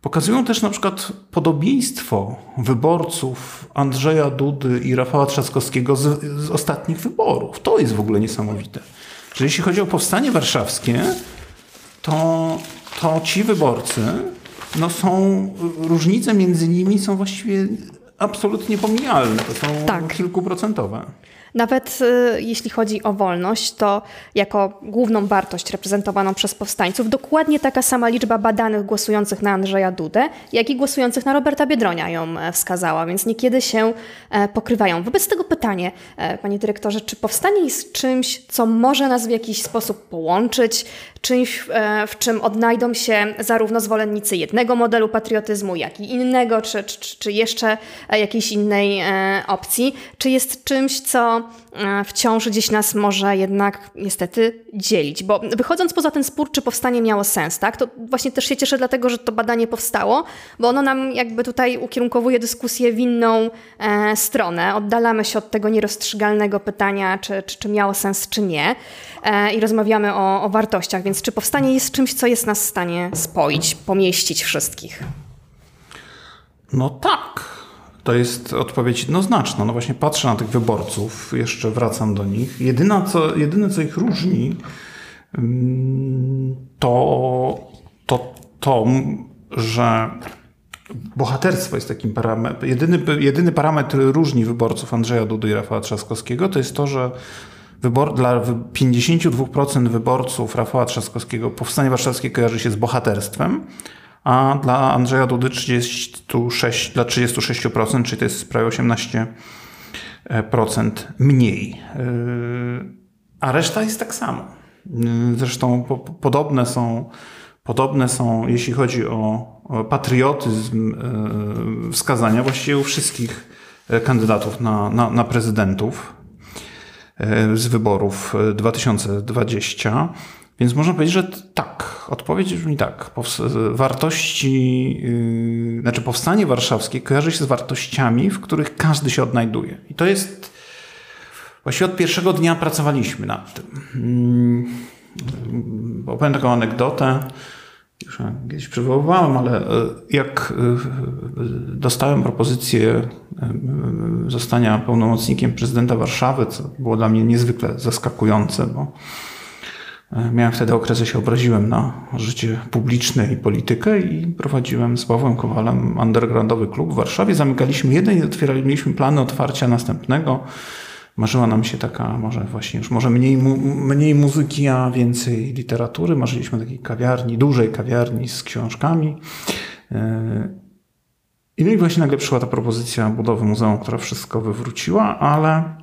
S2: Pokazują też na przykład podobieństwo wyborców Andrzeja Dudy i Rafała Trzaskowskiego z, z ostatnich wyborów. To jest w ogóle niesamowite. Że jeśli chodzi o powstanie warszawskie, to, to ci wyborcy, no są, różnice między nimi są właściwie absolutnie pomijalne. To są tak. kilkuprocentowe.
S1: Nawet y, jeśli chodzi o wolność, to jako główną wartość reprezentowaną przez powstańców dokładnie taka sama liczba badanych głosujących na Andrzeja Dudę, jak i głosujących na Roberta Biedronia ją e, wskazała, więc niekiedy się e, pokrywają. Wobec tego pytanie, e, panie dyrektorze, czy powstanie jest czymś, co może nas w jakiś sposób połączyć, czymś, w czym odnajdą się zarówno zwolennicy jednego modelu patriotyzmu, jak i innego, czy, czy, czy jeszcze jakiejś innej opcji? Czy jest czymś, co E, wciąż gdzieś nas może jednak niestety dzielić. Bo wychodząc poza ten spór, czy powstanie miało sens, tak, to właśnie też się cieszę dlatego, że to badanie powstało, bo ono nam jakby tutaj ukierunkowuje dyskusję w inną e, stronę. Oddalamy się od tego nierozstrzygalnego pytania, czy, czy, czy miało sens, czy nie e, i rozmawiamy o, o wartościach. Więc czy powstanie jest czymś, co jest nas w stanie spoić, pomieścić wszystkich?
S2: No tak. To jest odpowiedź jednoznaczna. No właśnie patrzę na tych wyborców, jeszcze wracam do nich. Jedyna, co, jedyne, co ich różni, mm, to to, to że bohaterstwo jest takim parametrem. Jedyny, jedyny parametr, różni wyborców Andrzeja Dudy i Rafała Trzaskowskiego, to jest to, że wybor, dla 52% wyborców Rafała Trzaskowskiego powstanie warszawskie kojarzy się z bohaterstwem, a dla Andrzeja Dudy 36, dla 36%, czyli to jest prawie 18% mniej. Yy, a reszta jest tak samo. Yy, zresztą po, podobne są, podobne są, jeśli chodzi o, patriotyzm yy, wskazania właściwie u wszystkich kandydatów na, na, na prezydentów z wyborów 2020. Więc można powiedzieć, że tak. Odpowiedź brzmi tak. Wartości, yy, znaczy powstanie warszawskie kojarzy się z wartościami, w których każdy się odnajduje. I to jest. Właściwie od pierwszego dnia pracowaliśmy nad tym. Yy, opowiem taką anegdotę. Już kiedyś przywoływałem, ale yy, jak yy, dostałem propozycję zostania pełnomocnikiem prezydenta Warszawy, co było dla mnie niezwykle zaskakujące, bo E, miałem wtedy okres, że się obraziłem na życie publiczne i politykę i prowadziłem z Pawłem Kowalem undergroundowy klub w Warszawie. Zamykaliśmy jeden i otwierali, mieliśmy plany otwarcia następnego. Marzyła nam się taka, może właśnie już może mniej, mniej muzyki, a więcej literatury. Marzyliśmy takiej kawiarni, dużej kawiarni z książkami. E, I no i właśnie nagle przyszła ta propozycja budowy muzeum, która wszystko wywróciła, ale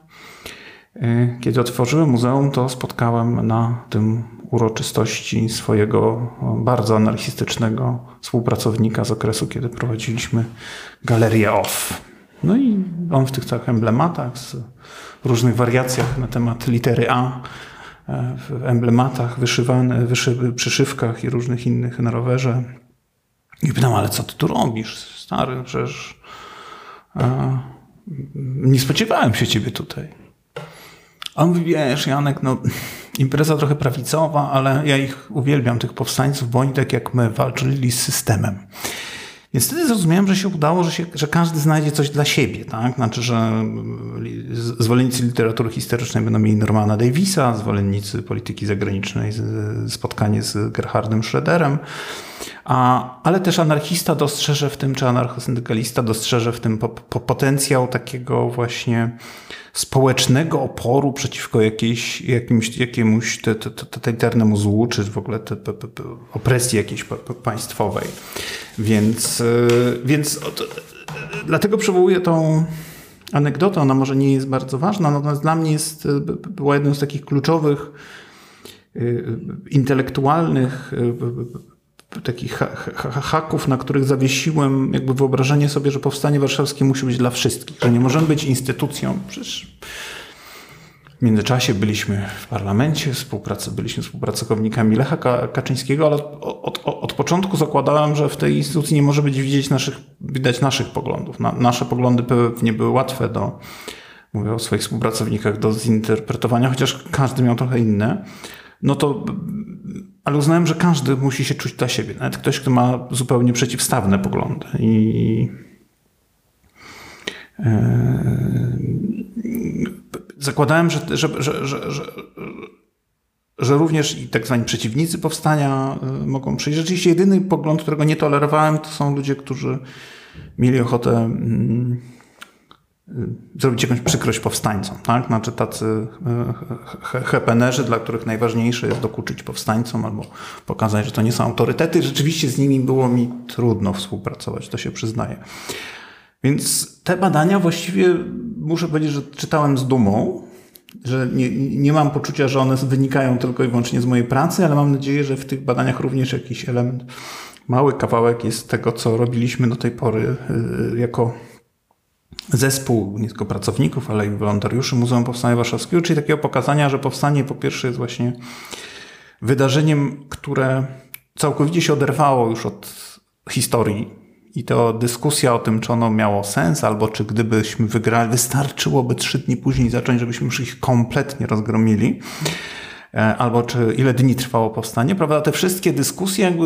S2: y, kiedy otworzyłem muzeum, to spotkałem na tym uroczystości swojego bardzo anarchistycznego współpracownika z okresu, kiedy prowadziliśmy galerię OFF. No i on w tych całych emblematach, z różnych wariacjach na temat litery A, e, w emblematach, wyszywane, wyszy, przyszywkach i różnych innych na rowerze. I pytam, ale co ty tu robisz, stary? Przecież e, nie spodziewałem się ciebie tutaj. A on mówi, wiesz, Janek, no impreza trochę prawicowa, ale ja ich uwielbiam, tych powstańców, bo oni tak jak my walczyli z systemem. Więc wtedy zrozumiałem, że się udało, że, się, że każdy znajdzie coś dla siebie. Tak? Znaczy, że zwolennicy literatury historycznej będą mieli Normana Davisa, zwolennicy polityki zagranicznej spotkanie z Gerhardem Schröderem, a, ale też anarchista dostrzeże w tym, czy anarchosyndykalista dostrzeże w tym po, po potencjał takiego właśnie społecznego oporu przeciwko jakiejś, jakimś, jakiemuś totalitarnemu złu, czy w ogóle te, te, te, opresji jakiejś państwowej. Więc, e, więc dlatego przywołuję tą anegdotę. Ona może nie jest bardzo ważna, natomiast dla mnie jest, e, była jedną z takich kluczowych e, intelektualnych takich haków, na których zawiesiłem jakby wyobrażenie sobie, że powstanie warszawskie musi być dla wszystkich, że nie możemy być instytucją. Przecież w międzyczasie byliśmy w parlamencie, współpracy, byliśmy współpracownikami Lecha Kaczyńskiego, ale od, od, od, początku zakładałem, że w tej instytucji nie może być widzieć naszych, widać naszych poglądów. Na, nasze poglądy pewnie były łatwe do, mówię o swoich współpracownikach, do zinterpretowania, chociaż każdy miał trochę inne. No to ale uznałem, że każdy musi się czuć dla siebie. Nawet ktoś, kto ma zupełnie przeciwstawne poglądy. I e, zakładałem, że, że, że, że, również i tak zwani przeciwnicy powstania e, mogą przyjść. Rzeczywiście jedyny pogląd, którego nie tolerowałem, to są ludzie, którzy mieli ochotę mm, zrobić jakąś przykrość powstańcom, tak? Znaczy tacy y, hepenerzy, dla których najważniejsze jest dokuczyć powstańcom albo pokazać, że to nie są autorytety. Rzeczywiście z nimi było mi trudno współpracować, to się przyznaję. Więc te badania właściwie muszę powiedzieć, że czytałem z dumą, że nie, nie mam poczucia, że one wynikają tylko i wyłącznie z mojej pracy, ale mam nadzieję, że w tych badaniach również jakiś element, mały kawałek jest tego, co robiliśmy do tej pory y, jako zespół nie tylko pracowników, ale i wolontariuszy Muzeum Powstania Warszawskiego, czyli takiego pokazania, że powstanie po pierwsze jest właśnie wydarzeniem, które całkowicie się oderwało już od historii. I to dyskusja o tym, czy ono miało sens, albo czy gdybyśmy wygrali, wystarczyłoby trzy dni później zacząć, żebyśmy już ich kompletnie rozgromili. E, albo czy ile dni trwało powstanie, prawda? Te wszystkie dyskusje jakby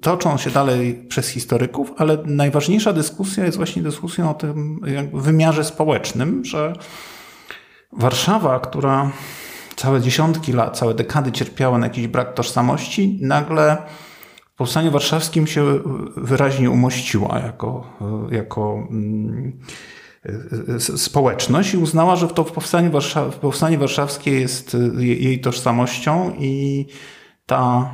S2: toczą się dalej przez historyków, ale najważniejsza dyskusja jest właśnie dyskusją o tym wymiarze społecznym, że Warszawa, która całe dziesiątki lat, całe dekady cierpiała na jakiś brak tożsamości, nagle w Powstaniu Warszawskim się wyraźnie umościła jako, jako mm, społeczność i uznała, że to w powstaniu, Warszaw powstanie warszawskie jest y, jej tożsamością i ta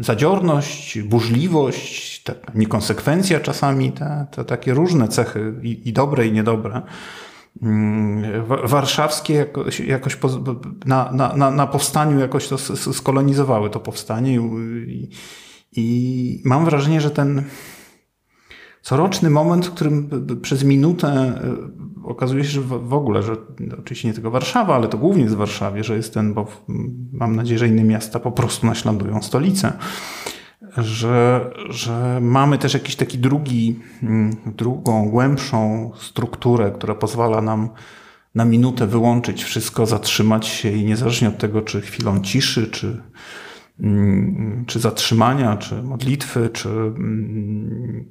S2: zadziorność, burzliwość, ta niekonsekwencja czasami, te, te takie różne cechy i, i dobre i niedobre, mm, warszawskie jakoś, jakoś na, na, na powstaniu jakoś to skolonizowały to powstanie i, i mam wrażenie, że ten coroczny moment, w którym przez minutę e, okazuje się, że w ogóle, że oczywiście nie tylko Warszawa, ale to głównie z Warszawie, że jest ten, bo mam nadzieję, że inne miasta po prostu naśladują stolicę. Że, że mamy też jakiś taki drugi, mm, drugą, głębszą strukturę, która pozwala nam na minutę wyłączyć wszystko, zatrzymać się i niezależnie od tego, czy chwilą ciszy, czy, czy zatrzymania, czy modlitwy, czy mm,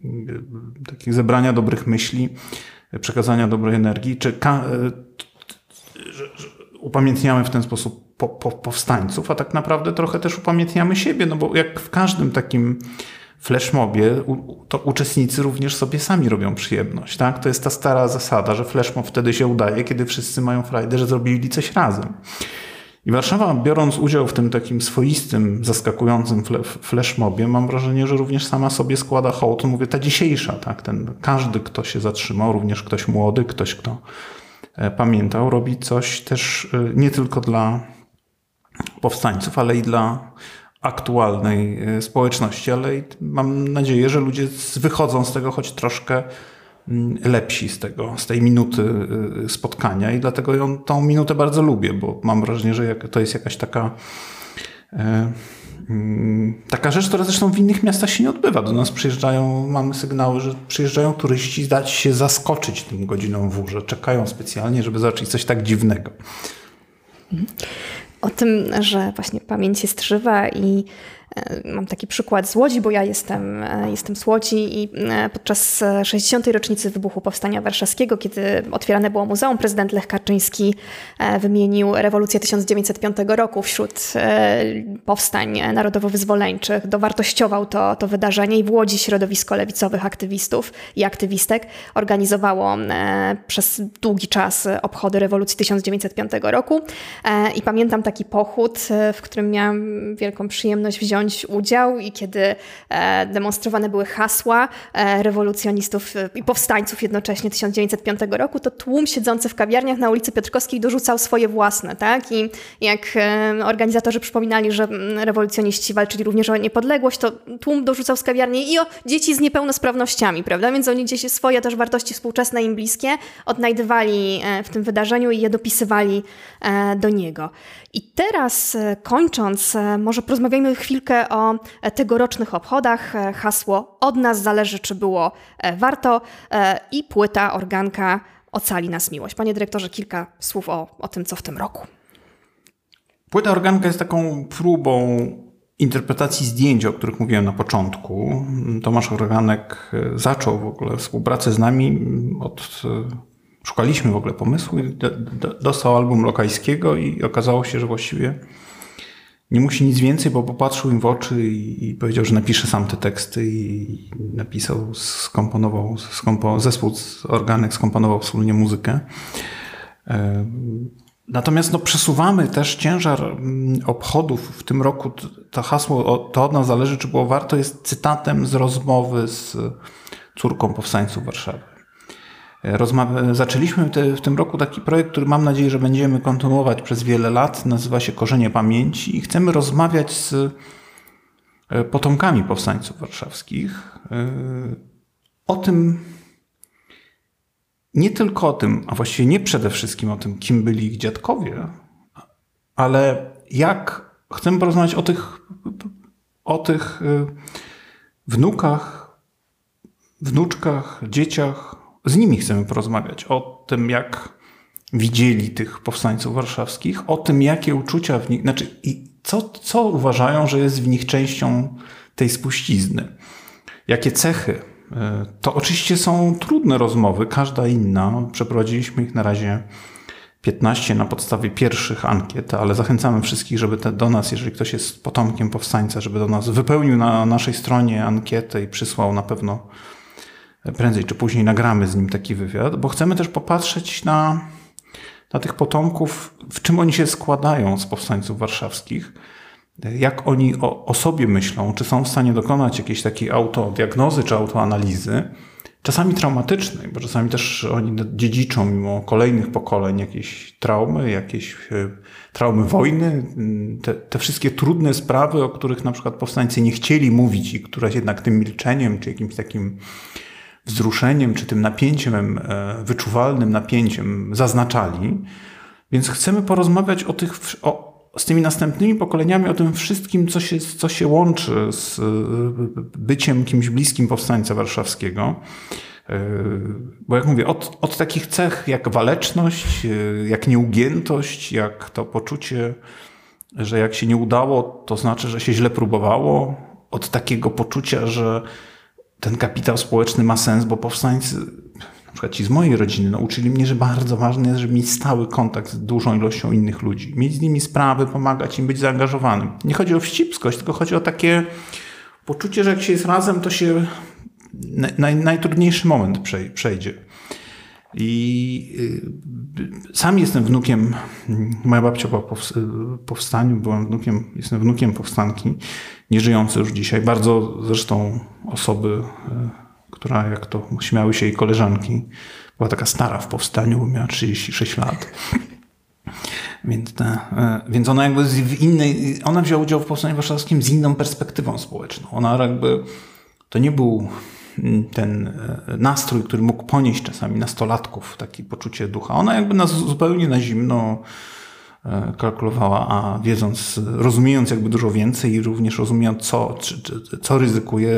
S2: takich zebrania dobrych myśli, przekazania dobrej energii, czy upamiętniamy w ten sposób po, po, powstańców, a tak naprawdę trochę też upamiętniamy siebie, no bo jak w każdym takim flashmobie, to uczestnicy również sobie sami robią przyjemność, tak? To jest ta stara zasada, że flashmob wtedy się udaje, kiedy wszyscy mają frajdę, że zrobili coś razem. I Warszawa, biorąc udział w tym takim swoistym, zaskakującym flashmobie, mam wrażenie, że również sama sobie składa hołd. Mówię, ta dzisiejsza, tak? Ten, każdy, kto się zatrzymał, również ktoś młody, ktoś, kto e, pamiętał, robi coś też e, nie tylko dla powstańców, ale i dla aktualnej e, społeczności, ale mam nadzieję, że ludzie wychodzą z tego choć troszkę lepsi z tego, z tej minuty e, spotkania i dlatego ją, tą minutę bardzo lubię, bo mam wrażenie, że to jest jakaś taka e, mm, taka rzecz, która zresztą w innych miastach się nie odbywa. Do nas przyjeżdżają, mamy sygnały, że przyjeżdżają turyści zdać się zaskoczyć tym godziną w czekają specjalnie, żeby zobaczyć coś tak dziwnego.
S1: Mhm o tym, że właśnie pamięć jest żywa i mam taki przykład z Łodzi, bo ja jestem, e, jestem z Łodzi i e, podczas 60. rocznicy wybuchu Powstania Warszawskiego, kiedy otwierane było muzeum, prezydent Lech Kaczyński wymienił rewolucję 1905 roku wśród powstań narodowo-wyzwoleńczych. Dowartościował to, to wydarzenie i w Łodzi środowisko lewicowych aktywistów i aktywistek organizowało przez długi czas obchody rewolucji 1905 roku. I pamiętam taki pochód, w którym miałam wielką przyjemność wziąć wziąć udział i kiedy e, demonstrowane były hasła e, rewolucjonistów e, i powstańców jednocześnie 1905 roku, to tłum siedzący w kawiarniach na ulicy Piotrkowskiej dorzucał swoje własne. Tak? I jak organizatorzy przypominali, że mm, rewolucjoniści walczyli również o niepodległość, to tłum dorzucał z kawiarni i o dzieci z niepełnosprawnościami, prawda? Więc oni gdzieś swoje też wartości współczesne im bliskie odnajdywali w tym wydarzeniu i je dopisywali do niego. I teraz kończąc, może porozmawiajmy chwilkę chwilkę o e, tegorocznych obchodach. E, hasło od nas zależy, czy było e, warto i płyta organka Ocali nas miłość. Panie dyrektorze, kilka słów o, o tym, co w tym roku.
S2: Płyta organka jest taką próbą interpretacji zdjęć, o których mówiłem na początku. Tomasz Organek zaczął w ogóle współpracę z nami od szukaliśmy w ogóle pomysłu dostał album Lokajskiego i okazało się, że właściwie nie musi nic więcej, bo popatrzył im w oczy i, i powiedział, że napisze sam te teksty i napisał, skomponował, skompo, zespół organek skomponował wspólnie muzykę. E, natomiast no, przesuwamy też ciężar mm, obchodów w tym roku. To hasło, to od nas zależy, czy było warto, jest cytatem z rozmowy z córką powstańców Warszawy. Rozma- zaczęliśmy te, w tym roku taki projekt, który mam nadzieję, że będziemy kontynuować przez wiele lat. Nazywa się Korzenie Pamięci i chcemy rozmawiać z e, potomkami powstańców warszawskich e, o tym, nie tylko o tym, a właściwie nie przede wszystkim o tym, kim byli ich dziadkowie, ale jak chcemy porozmawiać o tych, o tych e, wnukach, wnuczkach, dzieciach, z nimi chcemy porozmawiać o tym, jak widzieli tych powstańców warszawskich, o tym, jakie uczucia w nich, znaczy i co, co uważają, że jest w nich częścią tej spuścizny. Jakie cechy. E, to oczywiście są trudne rozmowy, każda inna. Przeprowadziliśmy ich na razie 15 na podstawie pierwszych ankiet, ale zachęcamy wszystkich, żeby te do nas, jeżeli ktoś jest potomkiem powstańca, żeby do nas wypełnił na naszej stronie ankietę i przysłał na pewno prędzej czy później nagramy z nim taki wywiad, bo chcemy też popatrzeć na, na tych potomków, w czym oni się składają z powstańców warszawskich, jak oni o, o sobie myślą, czy są w stanie dokonać jakiejś takiej autodiagnozy czy autoanalizy, czasami traumatycznej, bo czasami też oni dziedziczą mimo kolejnych pokoleń jakieś traumy, jakieś e, traumy wojny, te, te, wszystkie trudne sprawy, o których na przykład powstańcy nie chcieli mówić i które jednak tym milczeniem czy jakimś takim wzruszeniem, czy tym napięciem, e, wyczuwalnym napięciem zaznaczali. Więc chcemy porozmawiać o tych, o, z tymi następnymi pokoleniami, o tym wszystkim, co się, co się łączy z e, byciem kimś bliskim powstańca warszawskiego. E, bo jak mówię, od, od takich cech jak waleczność, jak nieugiętość, jak to poczucie, że jak się nie udało, to znaczy, że się źle próbowało, od takiego poczucia, że ten kapitał społeczny ma sens, bo powstańcy, na przykład ci z mojej rodziny, nauczyli mnie, że bardzo ważne jest, żeby mieć stały kontakt z dużą ilością innych ludzi, mieć z nimi sprawy, pomagać im być zaangażowanym. Nie chodzi o wścibskość, tylko chodzi o takie poczucie, że jak się jest razem, to się naj, najtrudniejszy moment przejdzie. I y, sam jestem wnukiem, moja babcia była po powstaniu, byłem wnukiem, jestem wnukiem powstanki, nieżyjący już dzisiaj, bardzo zresztą osoby, y, która jak to śmiały się jej koleżanki, była taka stara w powstaniu, miała 36 lat. Więc, ta, y, więc ona jakby w innej, ona wzięła udział w powstaniu warszawskim z inną perspektywą społeczną. Ona jakby, to nie był ten e, nastrój, który mógł ponieść czasami nastolatków, takie poczucie ducha. Ona jakby nas zupełnie na zimno e, kalkulowała, a wiedząc, rozumiejąc jakby dużo więcej i również rozumiejąc, co, czy, czy, co ryzykuje,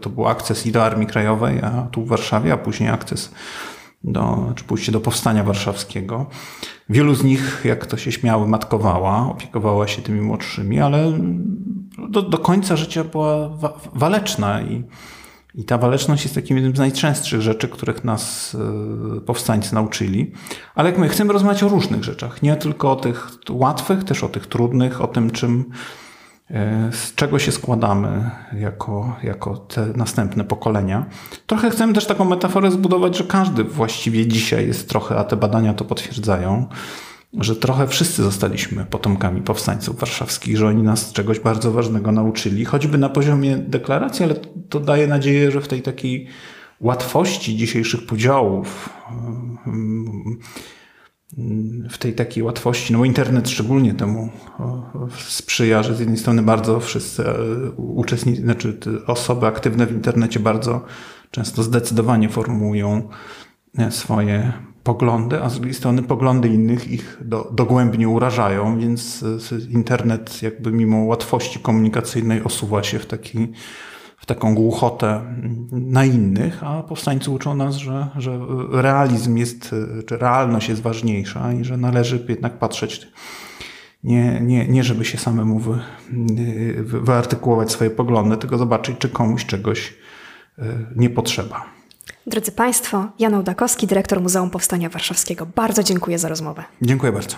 S2: to był akces i do Armii Krajowej, a tu w Warszawie, a później akces do, czy pójście do powstania warszawskiego. Wielu z nich, jak to się śmiały, matkowała, opiekowała się tymi młodszymi, ale do, do końca życia była wa waleczna i i ta waleczność jest takim jednym z najczęstszych rzeczy, których nas e, powstańcy nauczyli. Ale jak my chcemy rozmawiać o różnych rzeczach, nie tylko o tych łatwych, też o tych trudnych, o tym, czym, e, z czego się składamy jako, jako te następne pokolenia. Trochę chcemy też taką metaforę zbudować, że każdy właściwie dzisiaj jest trochę, a te badania to potwierdzają, że trochę wszyscy zostaliśmy potomkami powstańców warszawskich, że oni nas czegoś bardzo ważnego nauczyli, choćby na poziomie deklaracji, ale to daje nadzieję, że w tej takiej łatwości dzisiejszych podziałów, w tej takiej łatwości, no bo internet szczególnie temu sprzyja, że z jednej strony bardzo wszyscy e, uczestnicy, znaczy osoby aktywne w internecie bardzo często zdecydowanie formułują e, swoje poglądy, a z drugiej strony poglądy innych ich do, dogłębnie urażają, więc internet jakby mimo łatwości komunikacyjnej osuwa się w, taki, w taką głuchotę na innych, a powstańcy uczą nas, że, że realizm jest, czy realność jest ważniejsza i że należy jednak patrzeć nie, nie, nie żeby się samemu wy, wyartykułować swoje poglądy, tylko zobaczyć, czy komuś czegoś nie potrzeba.
S1: Drodzy Państwo, Jan Ołdakowski, dyrektor Muzeum Powstania Warszawskiego. Bardzo dziękuję za rozmowę.
S2: Dziękuję bardzo.